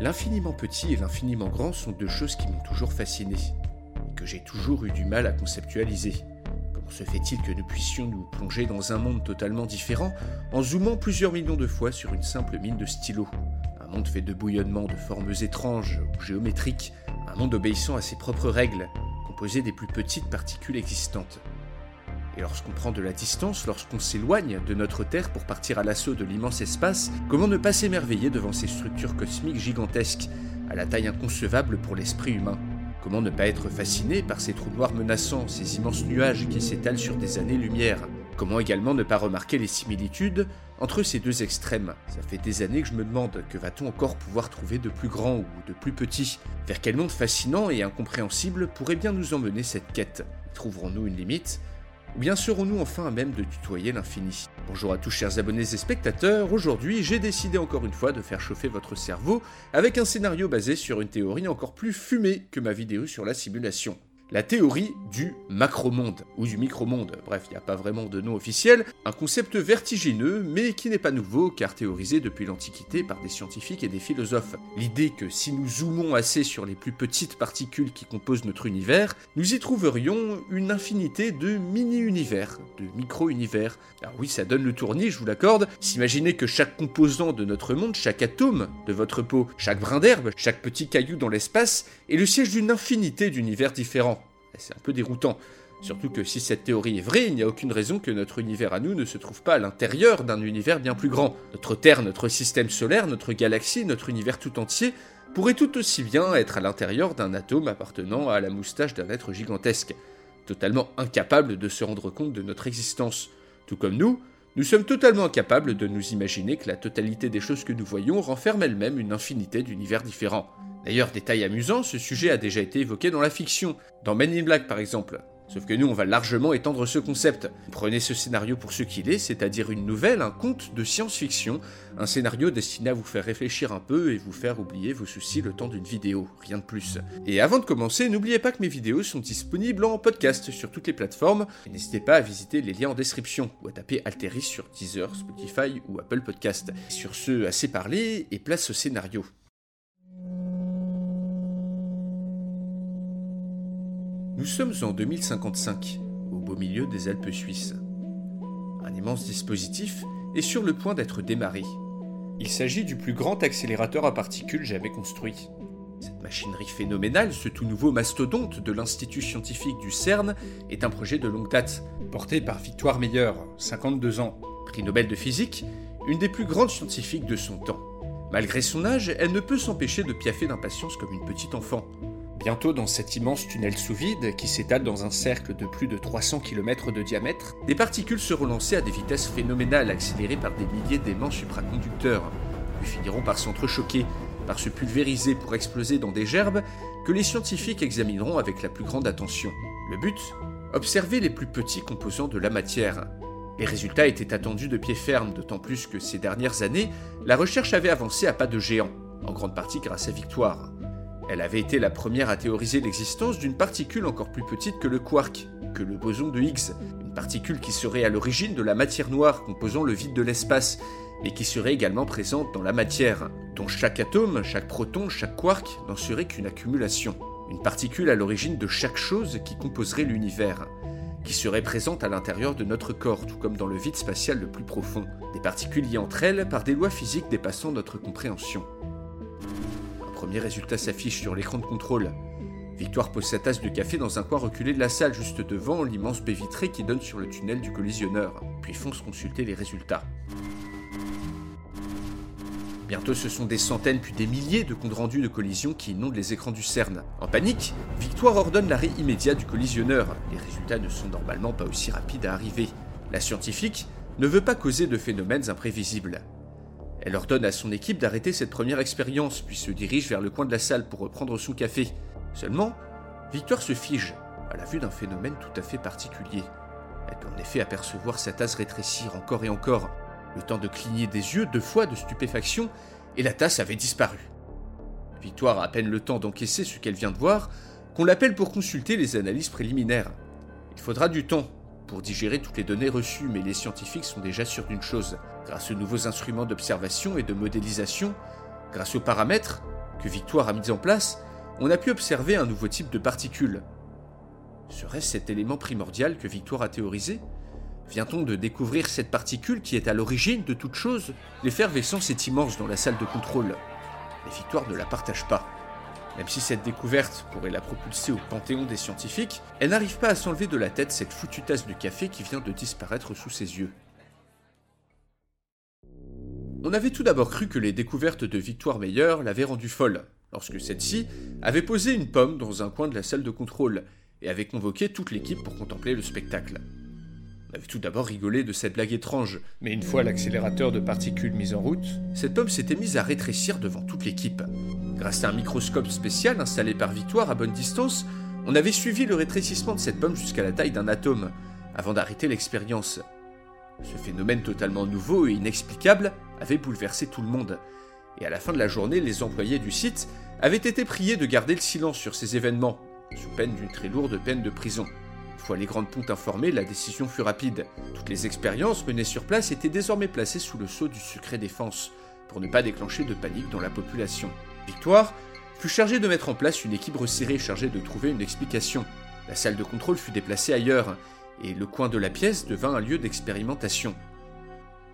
L'infiniment petit et l'infiniment grand sont deux choses qui m'ont toujours fasciné, et que j'ai toujours eu du mal à conceptualiser. Comment se fait-il que nous puissions nous plonger dans un monde totalement différent en zoomant plusieurs millions de fois sur une simple mine de stylo Un monde fait de bouillonnements de formes étranges ou géométriques, un monde obéissant à ses propres règles, composé des plus petites particules existantes. Et lorsqu'on prend de la distance, lorsqu'on s'éloigne de notre Terre pour partir à l'assaut de l'immense espace, comment ne pas s'émerveiller devant ces structures cosmiques gigantesques, à la taille inconcevable pour l'esprit humain? Comment ne pas être fasciné par ces trous noirs menaçants, ces immenses nuages qui s'étalent sur des années-lumière? Comment également ne pas remarquer les similitudes entre ces deux extrêmes? Ça fait des années que je me demande que va-t-on encore pouvoir trouver de plus grand ou de plus petit? Vers quel monde fascinant et incompréhensible pourrait bien nous emmener cette quête? Trouverons-nous une limite? Ou bien serons-nous enfin à même de tutoyer l'infini? Bonjour à tous chers abonnés et spectateurs, aujourd'hui j'ai décidé encore une fois de faire chauffer votre cerveau avec un scénario basé sur une théorie encore plus fumée que ma vidéo sur la simulation la théorie du macromonde ou du micromonde. Bref, il n'y a pas vraiment de nom officiel, un concept vertigineux mais qui n'est pas nouveau car théorisé depuis l'Antiquité par des scientifiques et des philosophes. L'idée que si nous zoomons assez sur les plus petites particules qui composent notre univers, nous y trouverions une infinité de mini-univers, de micro-univers. Alors oui, ça donne le tournis, je vous l'accorde. S'imaginer que chaque composant de notre monde, chaque atome de votre peau, chaque brin d'herbe, chaque petit caillou dans l'espace est le siège d'une infinité d'univers différents c'est un peu déroutant. Surtout que si cette théorie est vraie, il n'y a aucune raison que notre univers à nous ne se trouve pas à l'intérieur d'un univers bien plus grand. Notre Terre, notre système solaire, notre galaxie, notre univers tout entier pourrait tout aussi bien être à l'intérieur d'un atome appartenant à la moustache d'un être gigantesque, totalement incapable de se rendre compte de notre existence. Tout comme nous, nous sommes totalement incapables de nous imaginer que la totalité des choses que nous voyons renferme elle-même une infinité d'univers différents. D'ailleurs, détail amusant, ce sujet a déjà été évoqué dans la fiction, dans Men in Black par exemple. Sauf que nous, on va largement étendre ce concept. Prenez ce scénario pour ce qu'il est, c'est-à-dire une nouvelle, un conte de science-fiction, un scénario destiné à vous faire réfléchir un peu et vous faire oublier vos soucis le temps d'une vidéo, rien de plus. Et avant de commencer, n'oubliez pas que mes vidéos sont disponibles en podcast sur toutes les plateformes, n'hésitez pas à visiter les liens en description, ou à taper Alteris sur Deezer, Spotify ou Apple Podcast. Sur ce, assez parlé, et place au scénario. Nous sommes en 2055, au beau milieu des Alpes suisses. Un immense dispositif est sur le point d'être démarré. Il s'agit du plus grand accélérateur à particules jamais construit. Cette machinerie phénoménale, ce tout nouveau mastodonte de l'Institut scientifique du CERN, est un projet de longue date, porté par Victoire Meyer, 52 ans, prix Nobel de physique, une des plus grandes scientifiques de son temps. Malgré son âge, elle ne peut s'empêcher de piaffer d'impatience comme une petite enfant. Bientôt dans cet immense tunnel sous vide, qui s'étale dans un cercle de plus de 300 km de diamètre, des particules seront lancées à des vitesses phénoménales accélérées par des milliers d'aimants supraconducteurs, puis finiront par s'entrechoquer, par se pulvériser pour exploser dans des gerbes que les scientifiques examineront avec la plus grande attention. Le but? Observer les plus petits composants de la matière. Les résultats étaient attendus de pied ferme, d'autant plus que ces dernières années, la recherche avait avancé à pas de géant, en grande partie grâce à Victoire. Elle avait été la première à théoriser l'existence d'une particule encore plus petite que le quark, que le boson de Higgs, une particule qui serait à l'origine de la matière noire composant le vide de l'espace, mais qui serait également présente dans la matière, dont chaque atome, chaque proton, chaque quark n'en serait qu'une accumulation. Une particule à l'origine de chaque chose qui composerait l'univers, qui serait présente à l'intérieur de notre corps, tout comme dans le vide spatial le plus profond, des particules liées entre elles par des lois physiques dépassant notre compréhension premier résultat s'affiche sur l'écran de contrôle. Victoire pose sa tasse de café dans un coin reculé de la salle, juste devant l'immense baie vitrée qui donne sur le tunnel du collisionneur, puis fonce consulter les résultats. Bientôt, ce sont des centaines puis des milliers de comptes rendus de collisions qui inondent les écrans du CERN. En panique, Victoire ordonne l'arrêt immédiat du collisionneur. Les résultats ne sont normalement pas aussi rapides à arriver. La scientifique ne veut pas causer de phénomènes imprévisibles. Elle ordonne à son équipe d'arrêter cette première expérience, puis se dirige vers le coin de la salle pour reprendre son café. Seulement, Victoire se fige à la vue d'un phénomène tout à fait particulier. Elle peut en effet apercevoir sa tasse rétrécir encore et encore, le temps de cligner des yeux deux fois de stupéfaction, et la tasse avait disparu. Victoire a à peine le temps d'encaisser ce qu'elle vient de voir, qu'on l'appelle pour consulter les analyses préliminaires. Il faudra du temps pour digérer toutes les données reçues, mais les scientifiques sont déjà sûrs d'une chose. Grâce aux nouveaux instruments d'observation et de modélisation, grâce aux paramètres que Victoire a mis en place, on a pu observer un nouveau type de particules. Serait-ce cet élément primordial que Victoire a théorisé? Vient-on de découvrir cette particule qui est à l'origine de toute chose? L'effervescence est immense dans la salle de contrôle. Mais Victoire ne la partage pas. Même si cette découverte pourrait la propulser au panthéon des scientifiques, elle n'arrive pas à s'enlever de la tête cette foutue tasse de café qui vient de disparaître sous ses yeux. On avait tout d'abord cru que les découvertes de Victoire Meyer l'avaient rendue folle, lorsque celle-ci avait posé une pomme dans un coin de la salle de contrôle et avait convoqué toute l'équipe pour contempler le spectacle. On avait tout d'abord rigolé de cette blague étrange, mais une fois l'accélérateur de particules mis en route, cette pomme s'était mise à rétrécir devant toute l'équipe. Grâce à un microscope spécial installé par Victoire à bonne distance, on avait suivi le rétrécissement de cette pomme jusqu'à la taille d'un atome, avant d'arrêter l'expérience. Ce phénomène totalement nouveau et inexplicable avait bouleversé tout le monde, et à la fin de la journée, les employés du site avaient été priés de garder le silence sur ces événements, sous peine d'une très lourde peine de prison. Une fois les grandes pontes informées, la décision fut rapide. Toutes les expériences menées sur place étaient désormais placées sous le sceau du secret défense, pour ne pas déclencher de panique dans la population. Victoire fut chargée de mettre en place une équipe resserrée chargée de trouver une explication. La salle de contrôle fut déplacée ailleurs, et le coin de la pièce devint un lieu d'expérimentation.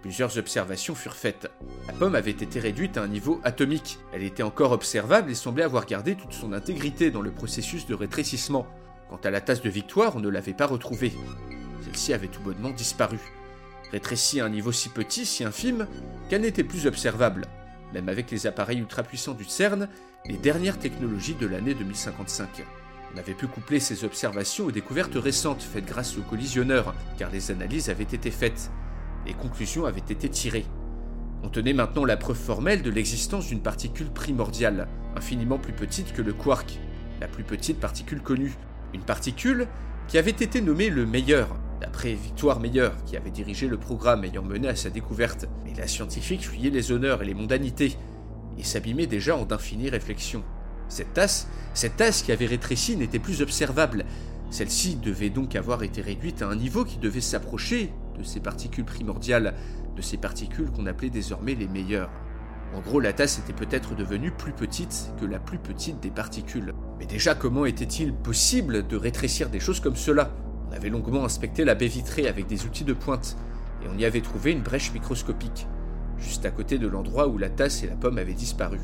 Plusieurs observations furent faites. La pomme avait été réduite à un niveau atomique. Elle était encore observable et semblait avoir gardé toute son intégrité dans le processus de rétrécissement. Quant à la tasse de victoire, on ne l'avait pas retrouvée. Celle-ci avait tout bonnement disparu. Rétrécie à un niveau si petit, si infime, qu'elle n'était plus observable. Même avec les appareils ultra-puissants du CERN, les dernières technologies de l'année 2055. On avait pu coupler ces observations aux découvertes récentes faites grâce aux collisionneurs, car les analyses avaient été faites. Les conclusions avaient été tirées. On tenait maintenant la preuve formelle de l'existence d'une particule primordiale, infiniment plus petite que le quark, la plus petite particule connue. Une particule qui avait été nommée le meilleur, d'après Victoire Meyer, qui avait dirigé le programme ayant mené à sa découverte. Mais la scientifique fuyait les honneurs et les mondanités, et s'abîmait déjà en d'infinies réflexions. Cette tasse, cette tasse qui avait rétréci n'était plus observable. Celle-ci devait donc avoir été réduite à un niveau qui devait s'approcher de ces particules primordiales, de ces particules qu'on appelait désormais les meilleures. En gros, la tasse était peut-être devenue plus petite que la plus petite des particules. Mais déjà, comment était-il possible de rétrécir des choses comme cela? On avait longuement inspecté la baie vitrée avec des outils de pointe, et on y avait trouvé une brèche microscopique, juste à côté de l'endroit où la tasse et la pomme avaient disparu.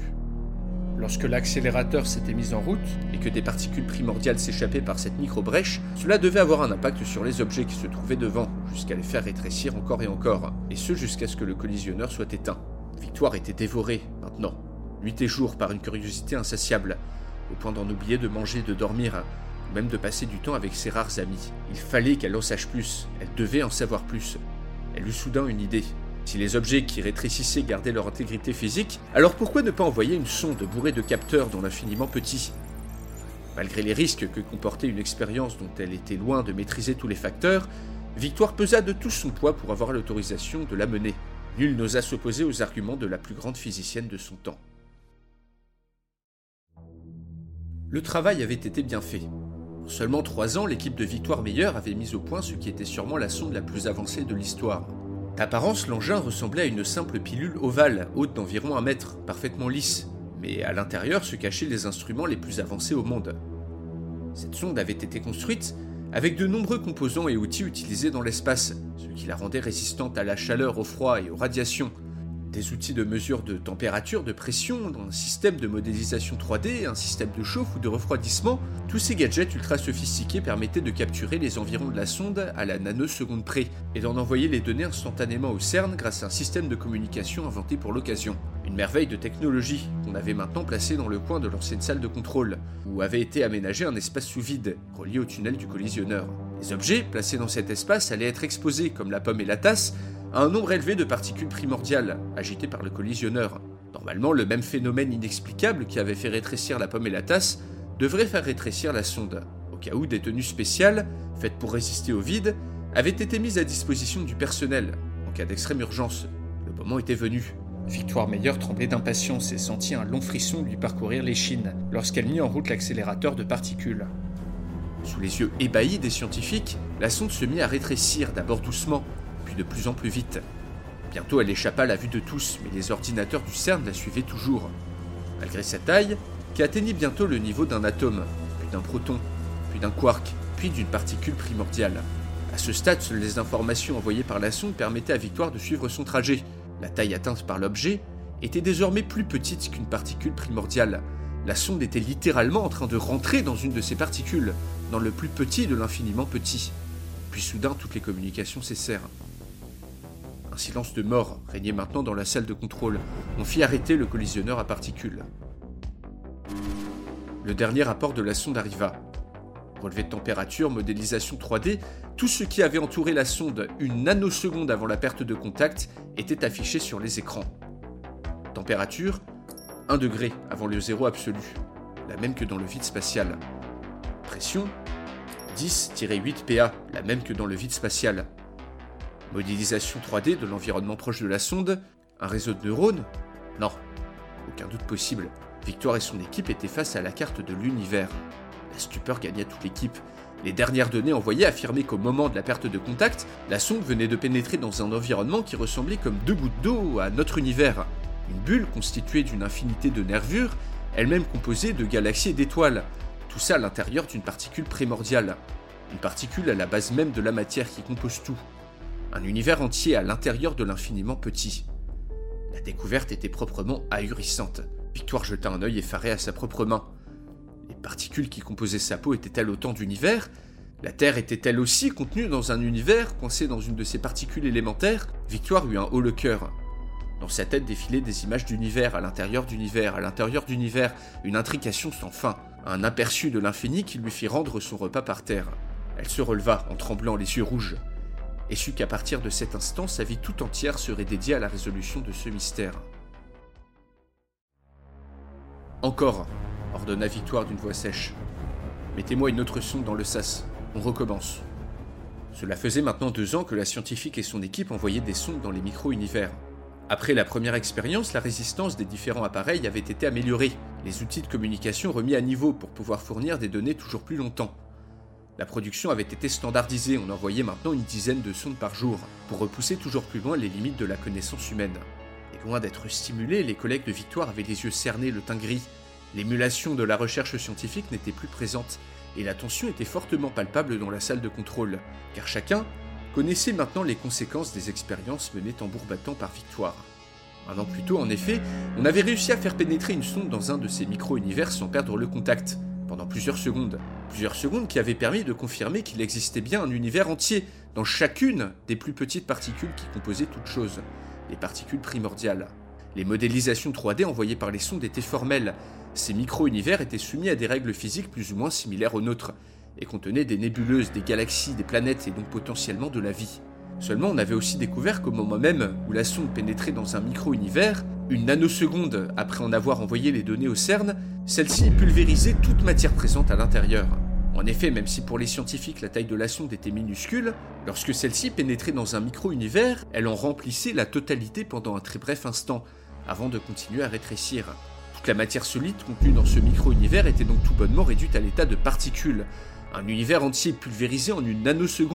Lorsque l'accélérateur s'était mis en route et que des particules primordiales s'échappaient par cette micro-brèche, cela devait avoir un impact sur les objets qui se trouvaient devant, jusqu'à les faire rétrécir encore et encore, et ce jusqu'à ce que le collisionneur soit éteint. Victoire était dévorée, maintenant, nuit et jour par une curiosité insatiable, au point d'en oublier de manger, de dormir, même de passer du temps avec ses rares amis. Il fallait qu'elle en sache plus, elle devait en savoir plus. Elle eut soudain une idée. Si les objets qui rétrécissaient gardaient leur intégrité physique, alors pourquoi ne pas envoyer une sonde bourrée de capteurs dans l'infiniment petit? Malgré les risques que comportait une expérience dont elle était loin de maîtriser tous les facteurs, Victoire pesa de tout son poids pour avoir l'autorisation de la mener. Nul n'osa s'opposer aux arguments de la plus grande physicienne de son temps. Le travail avait été bien fait. En seulement trois ans, l'équipe de Victoire Meyer avait mis au point ce qui était sûrement la sonde la plus avancée de l'histoire. D'apparence, l'engin ressemblait à une simple pilule ovale, haute d'environ un mètre, parfaitement lisse, mais à l'intérieur se cachaient les instruments les plus avancés au monde. Cette sonde avait été construite avec de nombreux composants et outils utilisés dans l'espace, ce qui la rendait résistante à la chaleur, au froid et aux radiations. Des outils de mesure de température, de pression, un système de modélisation 3D, un système de chauffe ou de refroidissement, tous ces gadgets ultra sophistiqués permettaient de capturer les environs de la sonde à la nanoseconde près et d'en envoyer les données instantanément au CERN grâce à un système de communication inventé pour l'occasion. Une merveille de technologie qu'on avait maintenant placée dans le coin de l'ancienne salle de contrôle, où avait été aménagé un espace sous vide, relié au tunnel du collisionneur. Les objets placés dans cet espace allaient être exposés, comme la pomme et la tasse, à un nombre élevé de particules primordiales, agitées par le collisionneur. Normalement, le même phénomène inexplicable qui avait fait rétrécir la pomme et la tasse devrait faire rétrécir la sonde, au cas où des tenues spéciales, faites pour résister au vide, avaient été mises à disposition du personnel, en cas d'extrême urgence. Le moment était venu. Victoire Meyer tremblait d'impatience et sentit un long frisson lui parcourir l'échine lorsqu'elle mit en route l'accélérateur de particules. Sous les yeux ébahis des scientifiques, la sonde se mit à rétrécir d'abord doucement, puis de plus en plus vite. Bientôt elle échappa à la vue de tous, mais les ordinateurs du CERN la suivaient toujours. Malgré sa taille, qui atteignit bientôt le niveau d'un atome, puis d'un proton, puis d'un quark, puis d'une particule primordiale. À ce stade, seules les informations envoyées par la sonde permettaient à Victoire de suivre son trajet, la taille atteinte par l'objet, était désormais plus petite qu'une particule primordiale. La sonde était littéralement en train de rentrer dans une de ces particules, dans le plus petit de l'infiniment petit. Puis soudain, toutes les communications cessèrent. Silence de mort régnait maintenant dans la salle de contrôle. On fit arrêter le collisionneur à particules. Le dernier rapport de la sonde arriva. Relevé de température, modélisation 3D, tout ce qui avait entouré la sonde une nanoseconde avant la perte de contact était affiché sur les écrans. Température 1 degré avant le zéro absolu, la même que dans le vide spatial. Pression 10-8 PA, la même que dans le vide spatial. Modélisation 3D de l'environnement proche de la sonde, un réseau de neurones? Non, aucun doute possible. Victoire et son équipe étaient face à la carte de l'univers. La stupeur gagna toute l'équipe. Les dernières données envoyées affirmaient qu'au moment de la perte de contact, la sonde venait de pénétrer dans un environnement qui ressemblait comme deux gouttes d'eau à notre univers. Une bulle constituée d'une infinité de nervures, elle-même composée de galaxies et d'étoiles. Tout ça à l'intérieur d'une particule primordiale. Une particule à la base même de la matière qui compose tout. Un univers entier à l'intérieur de l'infiniment petit. La découverte était proprement ahurissante. Victoire jeta un œil effaré à sa propre main. Les particules qui composaient sa peau étaient-elles autant d'univers? La Terre était-elle aussi contenue dans un univers, coincée dans une de ces particules élémentaires? Victoire eut un haut le cœur. Dans sa tête défilaient des images d'univers, à l'intérieur d'univers, à l'intérieur d'univers, une intrication sans fin, un aperçu de l'infini qui lui fit rendre son repas par terre. Elle se releva en tremblant les yeux rouges, et sut qu'à partir de cet instant, sa vie tout entière serait dédiée à la résolution de ce mystère. Encore, ordonna Victoire d'une voix sèche. Mettez-moi une autre sonde dans le sas. On recommence. Cela faisait maintenant deux ans que la scientifique et son équipe envoyaient des sondes dans les micro-univers. Après la première expérience, la résistance des différents appareils avait été améliorée, les outils de communication remis à niveau pour pouvoir fournir des données toujours plus longtemps. La production avait été standardisée, on envoyait maintenant une dizaine de sondes par jour, pour repousser toujours plus loin les limites de la connaissance humaine. Et loin d'être stimulés, les collègues de Victoire avaient les yeux cernés, le teint gris, L'émulation de la recherche scientifique n'était plus présente, et la tension était fortement palpable dans la salle de contrôle, car chacun connaissait maintenant les conséquences des expériences menées tambour battant par Victoire. Un an plus tôt, en effet, on avait réussi à faire pénétrer une sonde dans un de ces micro-univers sans perdre le contact, pendant plusieurs secondes. Plusieurs secondes qui avaient permis de confirmer qu'il existait bien un univers entier, dans chacune des plus petites particules qui composaient toute chose, les particules primordiales. Les modélisations 3D envoyées par les sondes étaient formelles, ces micro-univers étaient soumis à des règles physiques plus ou moins similaires aux nôtres, et contenaient des nébuleuses, des galaxies, des planètes et donc potentiellement de la vie. Seulement, on avait aussi découvert qu'au moment même où la sonde pénétrait dans un micro-univers, une nanoseconde après en avoir envoyé les données au CERN, celle-ci pulvérisait toute matière présente à l'intérieur. En effet, même si pour les scientifiques la taille de la sonde était minuscule, lorsque celle-ci pénétrait dans un micro-univers, elle en remplissait la totalité pendant un très bref instant, avant de continuer à rétrécir. Toute la matière solide contenue dans ce micro-univers était donc tout bonnement réduite à l'état de particules. Un univers entier pulvérisé en une nanoseconde.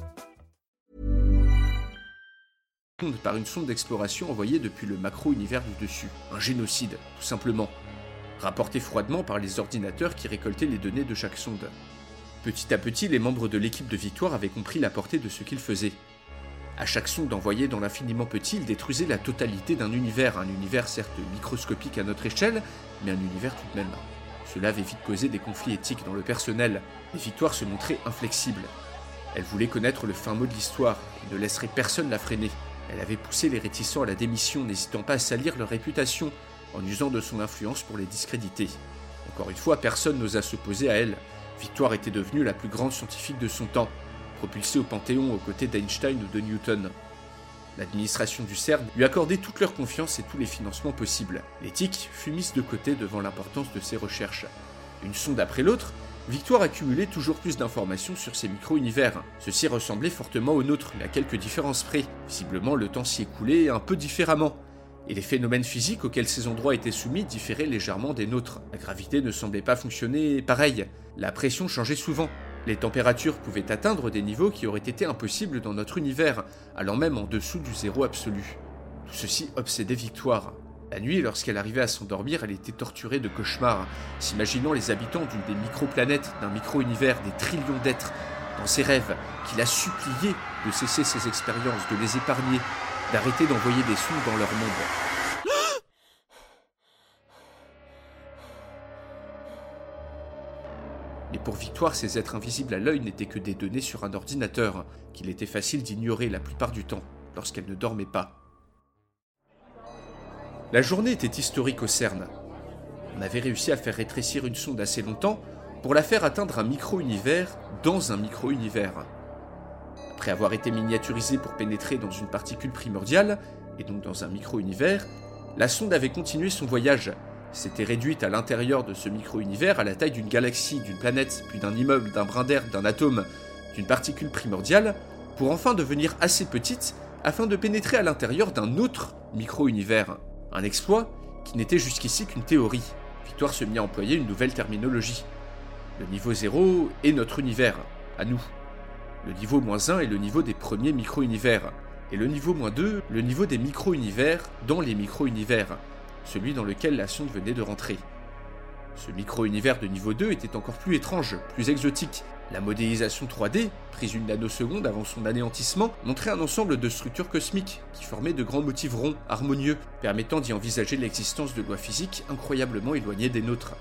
Par une sonde d'exploration envoyée depuis le macro-univers du dessus. Un génocide, tout simplement. Rapporté froidement par les ordinateurs qui récoltaient les données de chaque sonde. Petit à petit, les membres de l'équipe de Victoire avaient compris la portée de ce qu'ils faisaient. À chaque sonde envoyée dans l'infiniment petit, ils détruisaient la totalité d'un univers, un univers certes microscopique à notre échelle, mais un univers tout de même. Cela avait vite causé des conflits éthiques dans le personnel, et Victoire se montrait inflexible. Elle voulait connaître le fin mot de l'histoire, et ne laisserait personne la freiner. Elle avait poussé les réticents à la démission, n'hésitant pas à salir leur réputation, en usant de son influence pour les discréditer. Encore une fois, personne n'osa s'opposer à elle, Victoire était devenue la plus grande scientifique de son temps, propulsée au Panthéon aux côtés d'Einstein ou de Newton. L'administration du CERN lui accordait toute leur confiance et tous les financements possibles. L'éthique fut mise de côté devant l'importance de ses recherches. Une sonde après l'autre, Victoire accumulait toujours plus d'informations sur ces micro-univers. Ceux-ci ressemblaient fortement aux nôtres, mais à quelques différences près. Visiblement, le temps s'y écoulait un peu différemment et les phénomènes physiques auxquels ces endroits étaient soumis différaient légèrement des nôtres. La gravité ne semblait pas fonctionner pareil, la pression changeait souvent, les températures pouvaient atteindre des niveaux qui auraient été impossibles dans notre univers, allant même en dessous du zéro absolu. Tout ceci obsédait Victoire. La nuit, lorsqu'elle arrivait à s'endormir, elle était torturée de cauchemars, s'imaginant les habitants d'une des micro-planètes, d'un micro-univers, des trillions d'êtres, dans ses rêves, qui la suppliaient de cesser ses expériences, de les épargner, d'arrêter d'envoyer des sous dans leur monde. Mais pour Victoire, ces êtres invisibles à l'œil n'étaient que des données sur un ordinateur, qu'il était facile d'ignorer la plupart du temps, lorsqu'elle ne dormait pas. La journée était historique au CERN. On avait réussi à faire rétrécir une sonde assez longtemps pour la faire atteindre un micro-univers dans un micro-univers. Après avoir été miniaturisée pour pénétrer dans une particule primordiale, et donc dans un micro-univers, la sonde avait continué son voyage, s'était réduite à l'intérieur de ce micro-univers à la taille d'une galaxie, d'une planète, puis d'un immeuble, d'un brin d'air, d'un atome, d'une particule primordiale, pour enfin devenir assez petite afin de pénétrer à l'intérieur d'un autre micro-univers. Un exploit qui n'était jusqu'ici qu'une théorie. Victoire se mit à employer une nouvelle terminologie. Le niveau 0 est notre univers, à nous. Le niveau moins 1 est le niveau des premiers micro-univers. Et le niveau moins 2, le niveau des micro-univers dans les micro-univers, celui dans lequel la sonde venait de rentrer. Ce micro-univers de niveau 2 était encore plus étrange, plus exotique. La modélisation 3D, prise une nanoseconde avant son anéantissement, montrait un ensemble de structures cosmiques qui formaient de grands motifs ronds, harmonieux, permettant d'y envisager l'existence de lois physiques incroyablement éloignées des nôtres.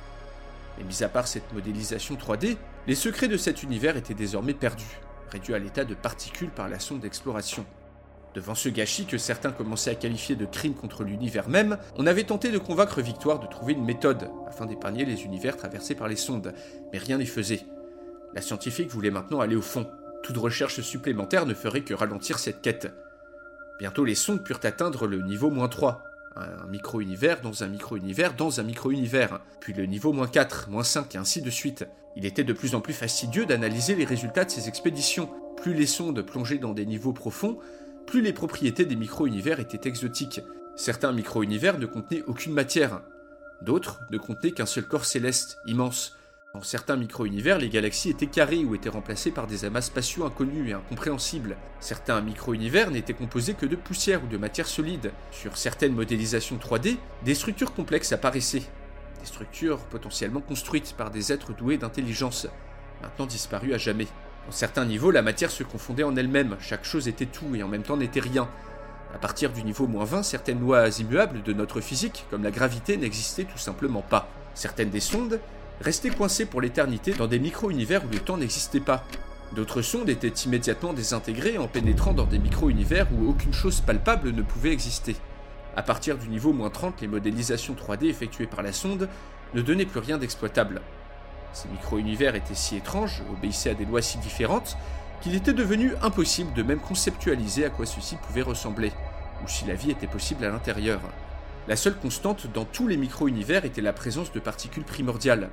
Mais mis à part cette modélisation 3D, les secrets de cet univers étaient désormais perdus réduit à l'état de particules par la sonde d'exploration. Devant ce gâchis que certains commençaient à qualifier de crime contre l'univers même, on avait tenté de convaincre Victoire de trouver une méthode afin d'épargner les univers traversés par les sondes, mais rien n'y faisait. La scientifique voulait maintenant aller au fond. Toute recherche supplémentaire ne ferait que ralentir cette quête. Bientôt les sondes purent atteindre le niveau moins 3, un micro-univers dans un micro-univers dans un micro-univers, puis le niveau moins 4, moins 5 et ainsi de suite. Il était de plus en plus fastidieux d'analyser les résultats de ces expéditions. Plus les sondes plongeaient dans des niveaux profonds, plus les propriétés des micro-univers étaient exotiques. Certains micro-univers ne contenaient aucune matière, d'autres ne contenaient qu'un seul corps céleste, immense, dans certains micro-univers, les galaxies étaient carrées ou étaient remplacées par des amas spatiaux inconnus et incompréhensibles. Certains micro-univers n'étaient composés que de poussière ou de matière solide. Sur certaines modélisations 3D, des structures complexes apparaissaient. Des structures potentiellement construites par des êtres doués d'intelligence, maintenant disparues à jamais. Dans certains niveaux, la matière se confondait en elle-même, chaque chose était tout et en même temps n'était rien. À partir du niveau moins 20, certaines lois immuables de notre physique, comme la gravité, n'existaient tout simplement pas. Certaines des sondes restaient coincés pour l'éternité dans des micro-univers où le temps n'existait pas. D'autres sondes étaient immédiatement désintégrées en pénétrant dans des micro-univers où aucune chose palpable ne pouvait exister. À partir du niveau moins 30, les modélisations 3D effectuées par la sonde ne donnaient plus rien d'exploitable. Ces micro-univers étaient si étranges, obéissaient à des lois si différentes, qu'il était devenu impossible de même conceptualiser à quoi ceci pouvait ressembler, ou si la vie était possible à l'intérieur. La seule constante dans tous les micro-univers était la présence de particules primordiales,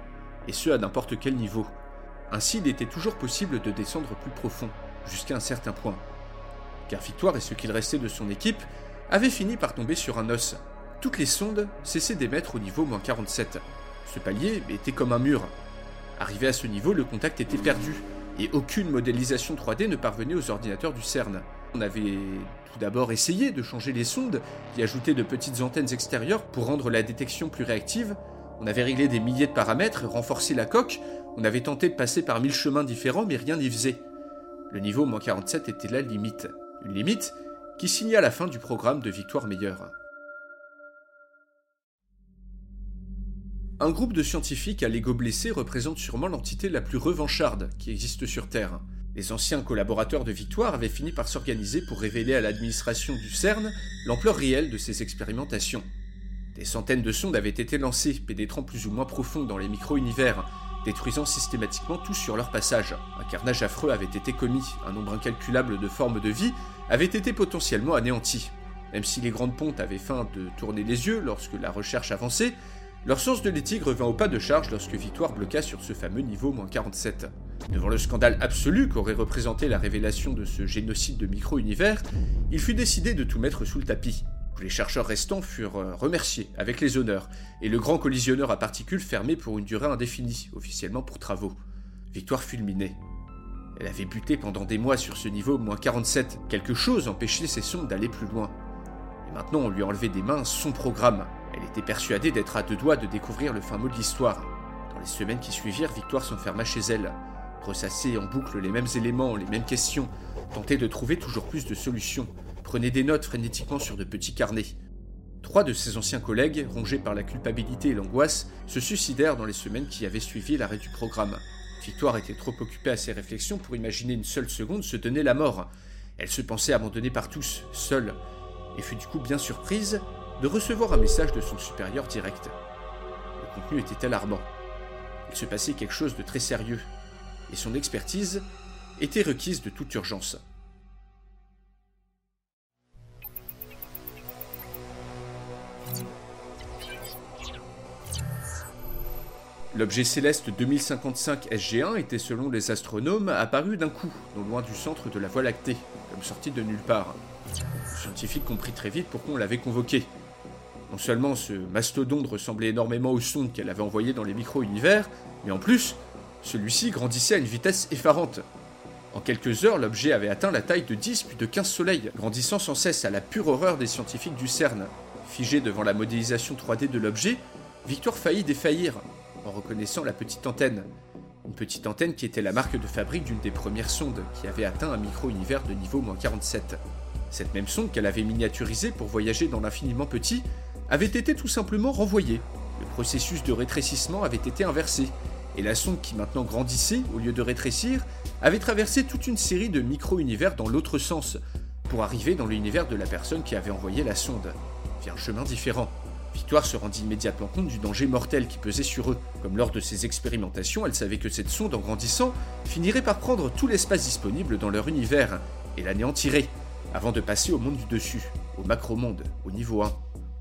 et ce à n'importe quel niveau. Ainsi, il était toujours possible de descendre plus profond, jusqu'à un certain point. Car Victoire et ce qu'il restait de son équipe avaient fini par tomber sur un os. Toutes les sondes cessaient d'émettre au niveau moins 47. Ce palier était comme un mur. Arrivé à ce niveau, le contact était perdu, et aucune modélisation 3D ne parvenait aux ordinateurs du CERN. On avait tout d'abord essayé de changer les sondes, y ajouter de petites antennes extérieures pour rendre la détection plus réactive. On avait réglé des milliers de paramètres, renforcé la coque, on avait tenté de passer par mille chemins différents, mais rien n'y faisait. Le niveau moins 47 était la limite. Une limite qui signa la fin du programme de Victoire Meilleure. Un groupe de scientifiques à l'ego blessé représente sûrement l'entité la plus revancharde qui existe sur Terre. Les anciens collaborateurs de Victoire avaient fini par s'organiser pour révéler à l'administration du CERN l'ampleur réelle de ces expérimentations. Des centaines de sondes avaient été lancées, pénétrant plus ou moins profond dans les micro-univers, détruisant systématiquement tout sur leur passage. Un carnage affreux avait été commis, un nombre incalculable de formes de vie avait été potentiellement anéanti. Même si les grandes pontes avaient faim de tourner les yeux lorsque la recherche avançait, leur sens de l'éthique revint au pas de charge lorsque Victoire bloqua sur ce fameux niveau moins 47. Devant le scandale absolu qu'aurait représenté la révélation de ce génocide de micro-univers, il fut décidé de tout mettre sous le tapis. Les chercheurs restants furent euh, remerciés avec les honneurs, et le grand collisionneur à particules fermé pour une durée indéfinie, officiellement pour travaux. Victoire fulminait. Elle avait buté pendant des mois sur ce niveau moins 47. Quelque chose empêchait ses sondes d'aller plus loin. Et maintenant, on lui enlevait des mains son programme, elle était persuadée d'être à deux doigts de découvrir le fin mot de l'histoire. Dans les semaines qui suivirent, Victoire s'enferma chez elle, ressassait en boucle les mêmes éléments, les mêmes questions, tentait de trouver toujours plus de solutions, prenait des notes frénétiquement sur de petits carnets. Trois de ses anciens collègues, rongés par la culpabilité et l'angoisse, se suicidèrent dans les semaines qui avaient suivi l'arrêt du programme. Victoire était trop occupée à ses réflexions pour imaginer une seule seconde se donner la mort. Elle se pensait abandonnée par tous, seule, et fut du coup bien surprise de recevoir un message de son supérieur direct. Le contenu était alarmant. Il se passait quelque chose de très sérieux, et son expertise était requise de toute urgence. L'objet céleste 2055 SG1 était selon les astronomes apparu d'un coup, non loin du centre de la Voie lactée, comme sorti de nulle part. Le scientifique comprit très vite pourquoi on l'avait convoqué. Non seulement ce mastodonte ressemblait énormément au sonde qu'elle avait envoyé dans les micro-univers, mais en plus, celui-ci grandissait à une vitesse effarante. En quelques heures, l'objet avait atteint la taille de 10 puis de 15 soleils, grandissant sans cesse à la pure horreur des scientifiques du CERN. Figé devant la modélisation 3D de l'objet, Victor faillit défaillir reconnaissant la petite antenne. Une petite antenne qui était la marque de fabrique d'une des premières sondes qui avait atteint un micro-univers de niveau 47. Cette même sonde qu'elle avait miniaturisée pour voyager dans l'infiniment petit avait été tout simplement renvoyé. Le processus de rétrécissement avait été inversé, et la sonde qui maintenant grandissait au lieu de rétrécir avait traversé toute une série de micro-univers dans l'autre sens, pour arriver dans l'univers de la personne qui avait envoyé la sonde, via un chemin différent. Victoire se rendit immédiatement compte du danger mortel qui pesait sur eux. Comme lors de ses expérimentations, elle savait que cette sonde, en grandissant, finirait par prendre tout l'espace disponible dans leur univers et l'anéantirait, avant de passer au monde du dessus, au macro-monde, au niveau 1.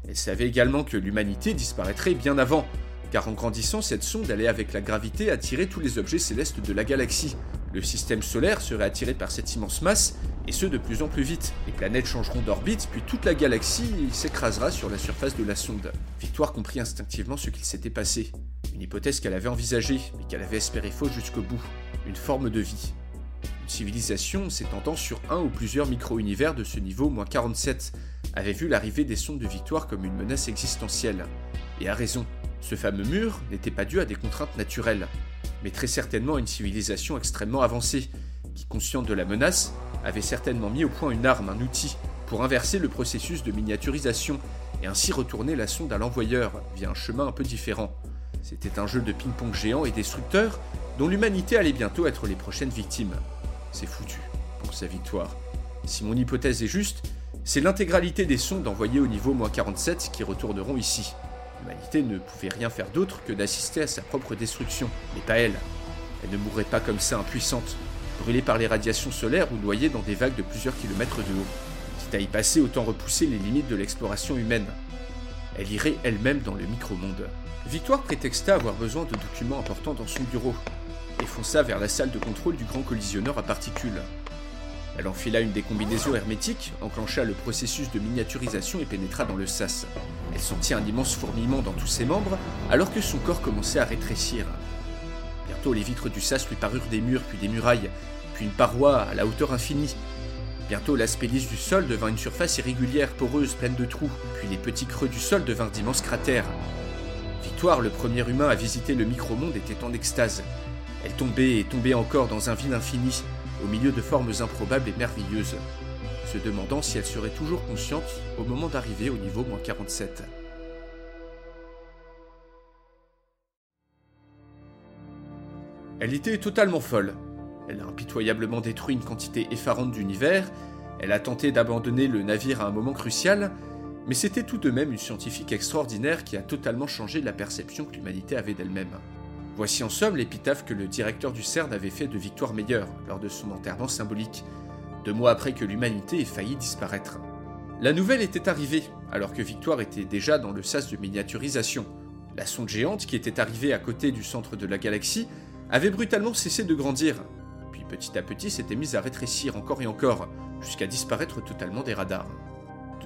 Elle savait également que l'humanité disparaîtrait bien avant, car en grandissant, cette sonde allait avec la gravité attirer tous les objets célestes de la galaxie. Le système solaire serait attiré par cette immense masse, et ce de plus en plus vite. Les planètes changeront d'orbite, puis toute la galaxie s'écrasera sur la surface de la sonde. Victoire comprit instinctivement ce qu'il s'était passé. Une hypothèse qu'elle avait envisagée, mais qu'elle avait espéré fausse jusqu'au bout. Une forme de vie. Une civilisation s'étendant sur un ou plusieurs micro-univers de ce niveau moins 47 avait vu l'arrivée des sondes de Victoire comme une menace existentielle. Et a raison. Ce fameux mur n'était pas dû à des contraintes naturelles, mais très certainement une civilisation extrêmement avancée, qui, consciente de la menace, avait certainement mis au point une arme, un outil, pour inverser le processus de miniaturisation et ainsi retourner la sonde à l'envoyeur via un chemin un peu différent. C'était un jeu de ping-pong géant et destructeur dont l'humanité allait bientôt être les prochaines victimes. C'est foutu pour sa victoire. Si mon hypothèse est juste, c'est l'intégralité des sondes envoyées au niveau 47 qui retourneront ici. L'humanité ne pouvait rien faire d'autre que d'assister à sa propre destruction, mais pas elle. Elle ne mourrait pas comme ça impuissante. brûlée par les radiations solaires ou noyée dans des vagues de plusieurs kilomètres de haut. Quitte à y passer, autant repousser les limites de l'exploration humaine. Elle irait elle-même dans le micro-monde. Victoire prétexta avoir besoin de documents importants dans son bureau et fonça vers la salle de contrôle du grand collisionneur à particules. Elle enfila une des combinaisons hermétiques, enclencha le processus de miniaturisation et pénétra dans le sas. Elle sentit un immense fourmillement dans tous ses membres alors que son corps commençait à rétrécir. Bientôt les vitres du sas lui parurent des murs puis des murailles, puis une paroi à la hauteur infinie. Bientôt l'aspect lisse du sol devint une surface irrégulière, poreuse, pleine de trous, puis les petits creux du sol devinrent d'immenses cratères. Victoire, le premier humain à visiter le micro-monde, était en extase. Elle tombait et tombait encore dans un vide infini, au milieu de formes improbables et merveilleuses, se demandant si elle serait toujours consciente au moment d'arriver au niveau moins 47. Elle était totalement folle. Elle a impitoyablement détruit une quantité effarante d'univers, elle a tenté d'abandonner le navire à un moment crucial, mais c'était tout de même une scientifique extraordinaire qui a totalement changé la perception que l'humanité avait d'elle-même. Voici en somme l'épitaphe que le directeur du CERN avait fait de Victoire Meilleur lors de son enterrement symbolique, deux mois après que l'humanité ait failli disparaître. La nouvelle était arrivée, alors que Victoire était déjà dans le sas de miniaturisation. La sonde géante qui était arrivée à côté du centre de la galaxie avait brutalement cessé de grandir, puis petit à petit s'était mise à rétrécir encore et encore, jusqu'à disparaître totalement des radars.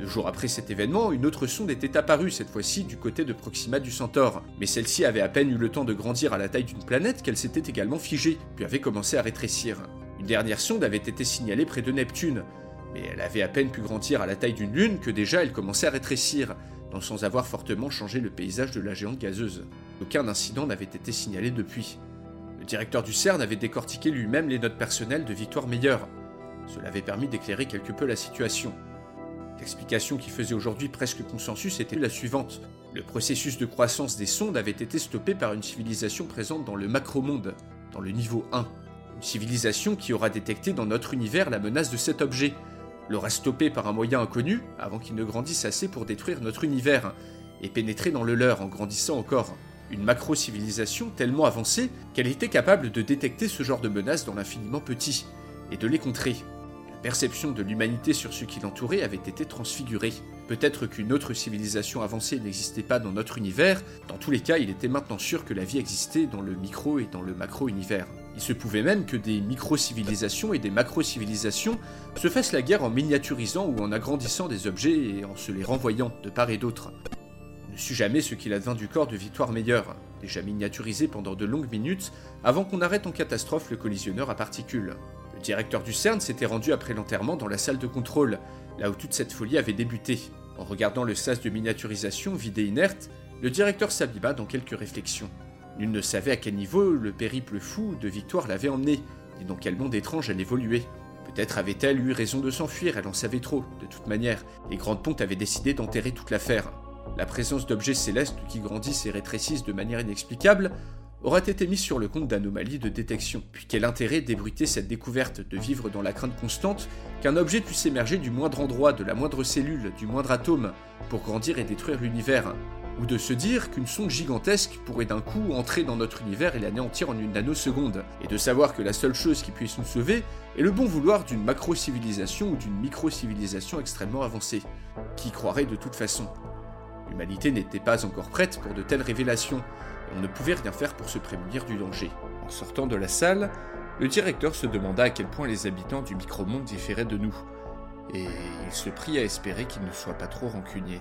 Deux jours après cet événement, une autre sonde était apparue, cette fois-ci du côté de Proxima du Centaure, mais celle-ci avait à peine eu le temps de grandir à la taille d'une planète qu'elle s'était également figée, puis avait commencé à rétrécir. Une dernière sonde avait été signalée près de Neptune, mais elle avait à peine pu grandir à la taille d'une lune que déjà elle commençait à rétrécir, sans avoir fortement changé le paysage de la géante gazeuse. Aucun incident n'avait été signalé depuis. Le directeur du CERN avait décortiqué lui-même les notes personnelles de Victoire Meilleur. Cela avait permis d'éclairer quelque peu la situation. L'explication qui faisait aujourd'hui presque consensus était la suivante. Le processus de croissance des sondes avait été stoppé par une civilisation présente dans le macro-monde, dans le niveau 1. Une civilisation qui aura détecté dans notre univers la menace de cet objet, l'aura stoppé par un moyen inconnu avant qu'il ne grandisse assez pour détruire notre univers, et pénétrer dans le leur en grandissant encore. Une macro-civilisation tellement avancée qu'elle était capable de détecter ce genre de menaces dans l'infiniment petit, et de les contrer perception de l'humanité sur ce qui l'entourait avait été transfigurée. Peut-être qu'une autre civilisation avancée n'existait pas dans notre univers, dans tous les cas il était maintenant sûr que la vie existait dans le micro et dans le macro-univers. Il se pouvait même que des micro-civilisations et des macro-civilisations se fassent la guerre en miniaturisant ou en agrandissant des objets et en se les renvoyant de part et d'autre. Ne sut jamais ce qu'il advint du corps de Victoire Meilleur, déjà miniaturisé pendant de longues minutes avant qu'on arrête en catastrophe le collisionneur à particules. Le directeur du CERN s'était rendu après l'enterrement dans la salle de contrôle, là où toute cette folie avait débuté. En regardant le sas de miniaturisation vide et inerte, le directeur s'abîma dans quelques réflexions. Nul ne savait à quel niveau le périple fou de Victoire l'avait emmené, ni dans quel monde étrange elle évoluait. Peut-être avait-elle eu raison de s'enfuir, elle en savait trop. De toute manière, les grandes pontes avaient décidé d'enterrer toute l'affaire. La présence d'objets célestes qui grandissent et rétrécissent de manière inexplicable aurait été mise sur le compte d'anomalies de détection. Puis quel intérêt d'ébruiter cette découverte, de vivre dans la crainte constante qu'un objet puisse émerger du moindre endroit, de la moindre cellule, du moindre atome, pour grandir et détruire l'univers? Ou de se dire qu'une sonde gigantesque pourrait d'un coup entrer dans notre univers et l'anéantir en une nanoseconde, et de savoir que la seule chose qui puisse nous sauver est le bon vouloir d'une macro-civilisation ou d'une micro-civilisation extrêmement avancée. Qui croirait de toute façon? L'humanité n'était pas encore prête pour de telles révélations, on ne pouvait rien faire pour se prémunir du danger. En sortant de la salle, le directeur se demanda à quel point les habitants du micro-monde différaient de nous, et il se prit à espérer qu'ils ne soient pas trop rancuniers.